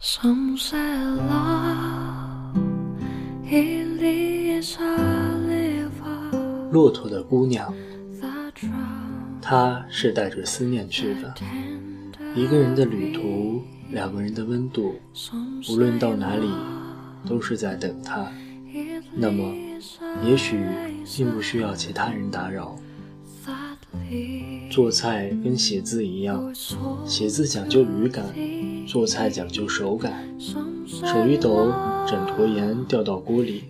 Some say love it is a river 骆驼的姑娘，她是带着思念去的。一个人的旅途，两个人的温度，无论到哪里，都是在等他。那么，也许并不需要其他人打扰。做菜跟写字一样，写字讲究语感，做菜讲究手感。手一抖，整坨盐掉到锅里，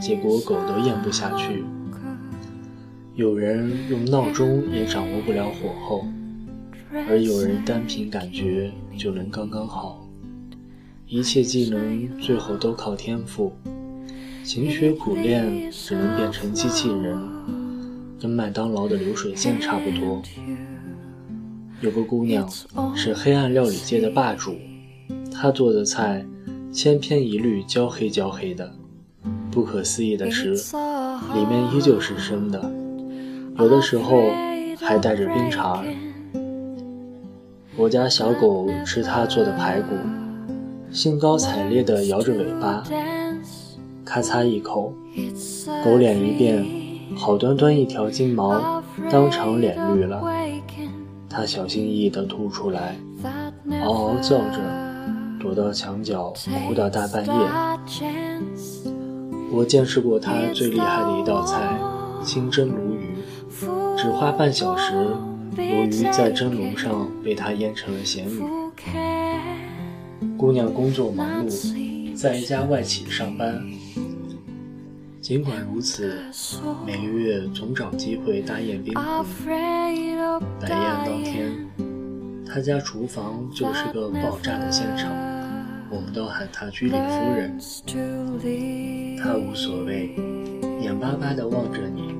结果狗都咽不下去。有人用闹钟也掌握不了火候，而有人单凭感觉就能刚刚好。一切技能最后都靠天赋，勤学苦练只能变成机器人，跟麦当劳的流水线差不多。有个姑娘是黑暗料理界的霸主，她做的菜千篇一律焦黑焦黑的。不可思议的是，里面依旧是生的，有的时候还带着冰碴。我家小狗吃她做的排骨，兴高采烈地摇着尾巴，咔嚓一口，狗脸一变，好端端一条金毛，当场脸绿了。waking 它小心翼翼地吐出来，嗷嗷叫着，躲到墙角哭到大半夜。我见识过它最厉害的一道菜——清蒸鲈鱼，只花半小时，鲈鱼在蒸笼上被它腌成了咸鱼。姑娘工作忙碌，在一家外企上班。尽管如此，每个月总找机会大宴宾客。摆宴当天，他家厨房就是个爆炸的现场，我们都喊他居里夫人。他无所谓，眼巴巴地望着你。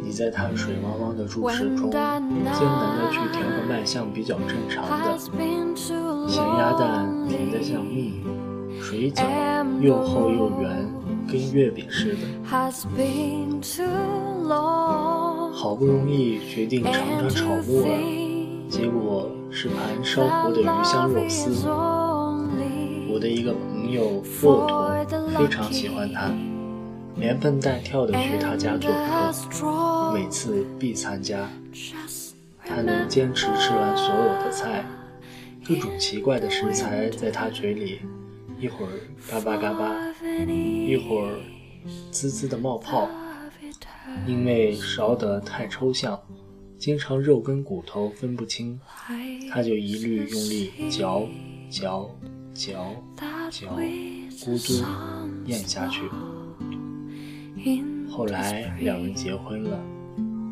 你在他水汪汪的注视中，艰难地去调个卖相比较正常的咸鸭蛋，甜得像蜜；水饺又厚又圆，跟月饼似的。has been too long 好不容易决定尝尝炒木耳，结果是盘烧糊的鱼香肉丝。我的一个朋友骆驼非常喜欢它，连蹦带跳的去他家做客，每次必参加。他能坚持吃完所有的菜，各种奇怪的食材在他嘴里，一会儿嘎巴嘎巴，一会儿滋滋的冒泡。因为烧得太抽象，经常肉跟骨头分不清，他就一律用力嚼嚼嚼嚼，咕嘟咽下去。后来两人结婚了，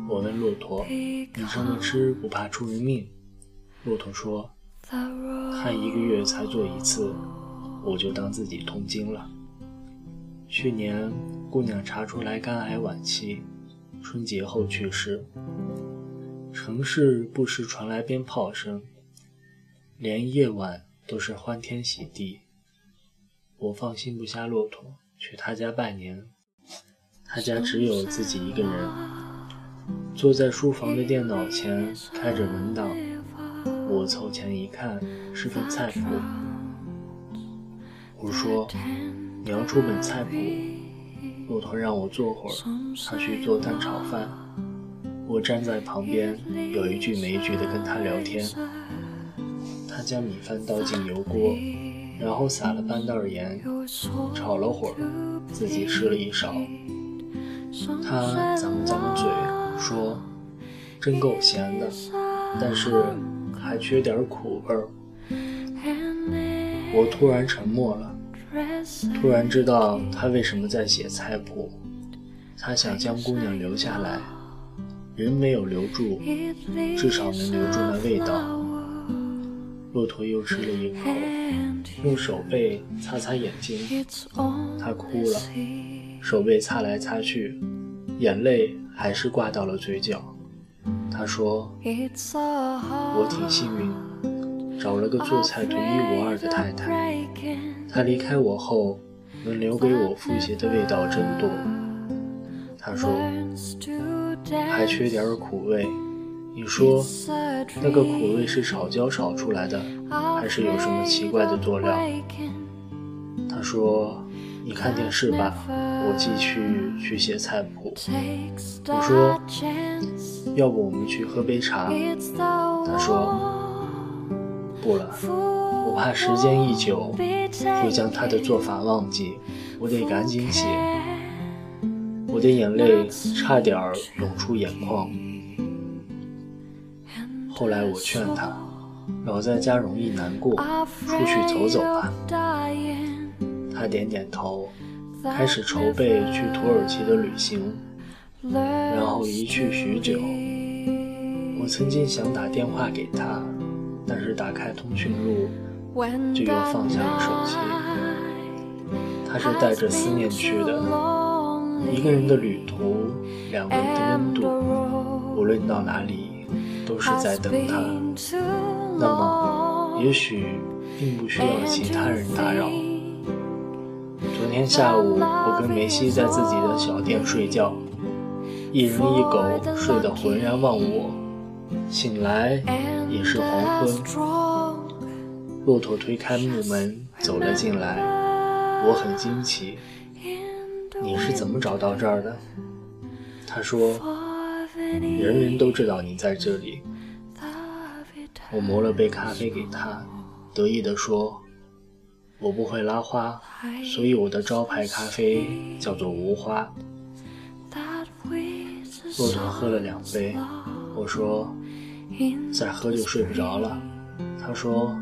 我问骆驼：“你这么吃不怕出人命？”骆驼说：“他一个月才做一次，我就当自己痛经了。”去年姑娘查出来肝癌晚期，春节后去世。城市不时传来鞭炮声，连夜晚都是欢天喜地。我放心不下骆驼，去他家拜年。他家只有自己一个人，坐在书房的电脑前开着文档。我凑前一看，是份菜谱。我说：“你要出本菜谱。”骆驼让我坐会儿，他去做蛋炒饭。我站在旁边，有一句没一句的跟他聊天。他将米饭倒进油锅，然后撒了半袋盐，炒了会儿，自己吃了一勺。他咂了咂了嘴，说：“真够咸的，但是还缺点苦味儿。”我突然沉默了，突然知道他为什么在写菜谱。他想将姑娘留下来，人没有留住，至少能留住那味道。骆驼又吃了一口，用手背擦擦眼睛，他哭了，手背擦来擦去，眼泪还是挂到了嘴角。他说：“我挺幸运，找了个做菜独一无二的太太。她离开我后，能留给我复习的味道真多。”她说：“还缺点苦味，你说那个苦味是炒椒炒出来的，还是有什么奇怪的佐料？她说：“你看电视吧，我继续去写菜谱。”我说：“要不我们去喝杯茶？”她说：“不了，我怕时间一久会将他的做法忘记，我得赶紧写。”我的眼泪差点儿涌出眼眶。后来我劝他，老在家容易难过，出去走走吧。他点点头，开始筹备去土耳其的旅行，然后一去许久。我曾经想打电话给他，但是打开通讯录，就又放下了手机。他是带着思念去的。一个人的旅途，两个人的温度，无论到哪里，都是在等他。那么，也许并不需要其他人打扰。昨天下午，我跟梅西在自己的小店睡觉，一人一狗睡得浑然忘我。醒来已是黄昏。骆驼推开木门走了进来，我很惊奇。你是怎么找到这儿的？他说：“人人都知道你在这里。”我磨了杯咖啡给他，得意地说：“我不会拉花，所以我的招牌咖啡叫做无花。”骆驼喝了两杯，我说：“再喝就睡不着了。”他说：“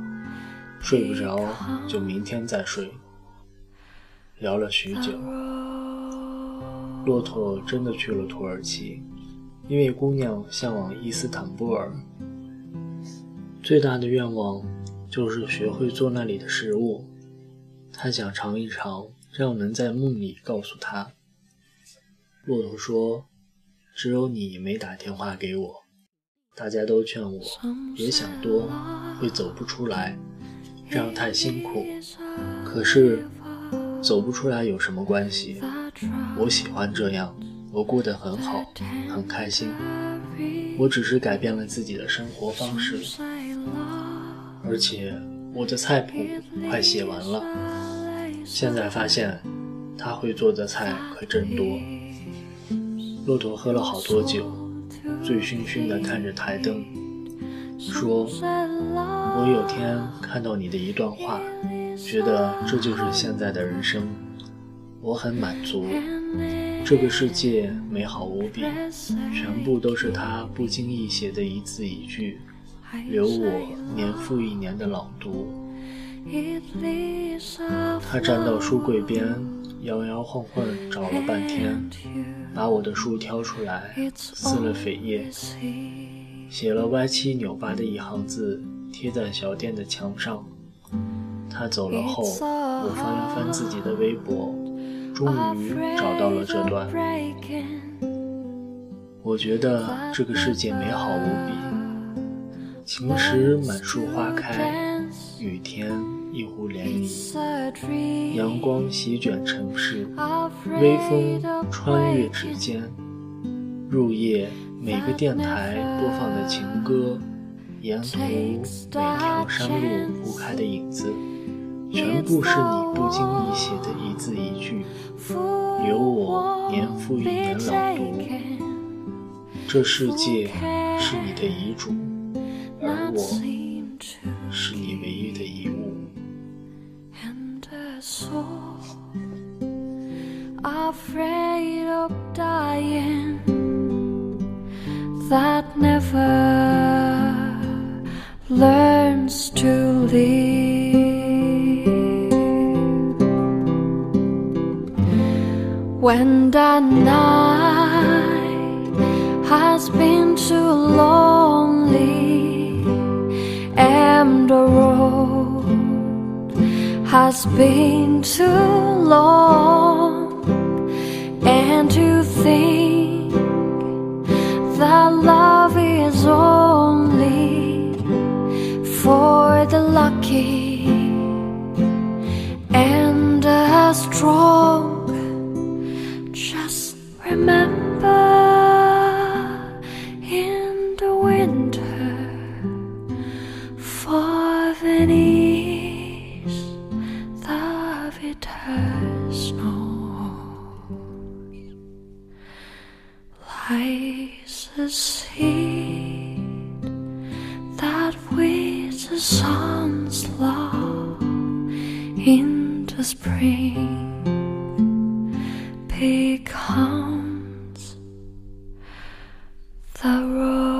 睡不着就明天再睡。”聊了许久。骆驼真的去了土耳其，因为姑娘向往伊斯坦布尔，最大的愿望就是学会做那里的食物。他想尝一尝，这样能在梦里告诉他。骆驼说：“只有你没打电话给我，大家都劝我别想多，会走不出来，这样太辛苦。可是走不出来有什么关系？”我喜欢这样，我过得很好，很开心。我只是改变了自己的生活方式，而且我的菜谱快写完了。现在发现，他会做的菜可真多。骆驼喝了好多酒，醉醺醺地看着台灯，说：“我有天看到你的一段话，觉得这就是现在的人生。”我很满足，这个世界美好无比，全部都是他不经意写的一字一句，留我年复一年的朗读。他站到书柜边，摇摇晃晃找了半天，把我的书挑出来，撕了扉页，写了歪七扭八的一行字，贴在小店的墙上。他走了后，我翻了翻自己的微博。终于找到了这段。我觉得这个世界美好无比，晴时满树花开，雨天一湖涟漪，阳光席卷城市，微风穿越指尖，入夜每个电台播放的情歌，沿途每条山路铺开的影子。全部是你不经意写的一字一句，由我年复一年朗读。这世界是你的遗嘱，afraid of dying that never learns to live. When the night has been too long has been too long, and to think that love is only for the lucky and the strong. lies a seed that with the sun's love into spring becomes the rose.